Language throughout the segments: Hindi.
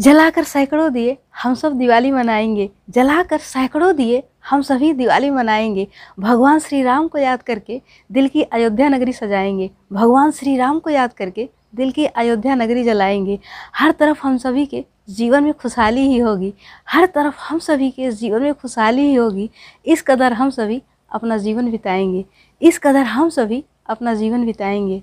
जलाकर सैकड़ों दिए हम सब दिवाली मनाएँगे। जलाकर सैकड़ों दिए हम सभी दिवाली मनाएँगे। भगवान श्री राम को याद करके दिल की अयोध्या नगरी सजाएँगे। भगवान श्री राम को याद करके दिल की अयोध्या नगरी जलाएँगे। हर तरफ़ हम सभी के जीवन में खुशहाली ही होगी। हर तरफ़ हम सभी के जीवन में खुशहाली ही होगी। इस कदर हम सभी अपना जीवन बिताएँगे। इस कदर हम सभी अपना जीवन बिताएँगे।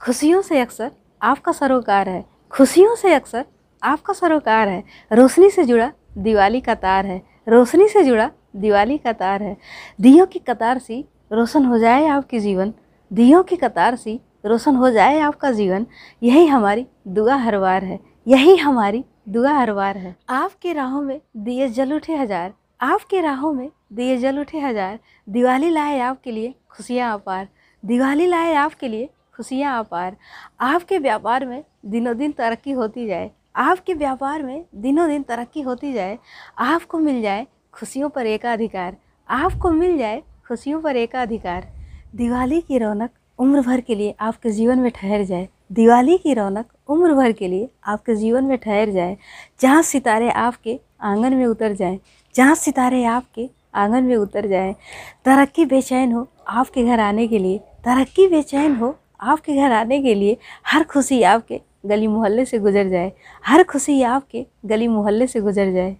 खुशियों से अक्सर आपका सरोकार है। खुशियों से अक्सर आपका सरोकार है। रोशनी से जुड़ा दिवाली का तार है। रोशनी से जुड़ा दिवाली का तार है। दियों की कतार सी रोशन हो जाए आपकी जीवन। दियों की कतार सी रोशन हो जाए आपका जीवन। यही हमारी दुआ हर बार है। यही हमारी दुआ हर बार है। आपके राहों में दिए जल उठे हज़ार। आपके राहों में दिए जल उठे हज़ार। दिवाली लाए आपके लिए खुशियाँ अपार। दिवाली लाए आपके लिए खुशियाँ अपार। आपके व्यापार में दिनों दिन तरक्की होती जाए। आपके व्यापार में दिनों दिन तरक्की होती जाए, आपको मिल जाए खुशियों पर एकाधिकार, आपको मिल जाए खुशियों पर एकाधिकार। दिवाली की रौनक उम्र भर के लिए आपके जीवन में ठहर जाए। दिवाली की रौनक उम्र भर के लिए आपके जीवन में ठहर जाए, जहाँ सितारे आपके आँगन में उतर जाएँ, जहाँ सितारे आपके आँगन में उतर जाएँ। तरक्की बेचैन हो आपके घर आने के लिए, तरक्की बेचैन हो आपके घर आने के लिए हर खुशी आपके गली मोहल्ले से गुजर जाए। हर खुशी आपके गली मोहल्ले से गुजर जाए।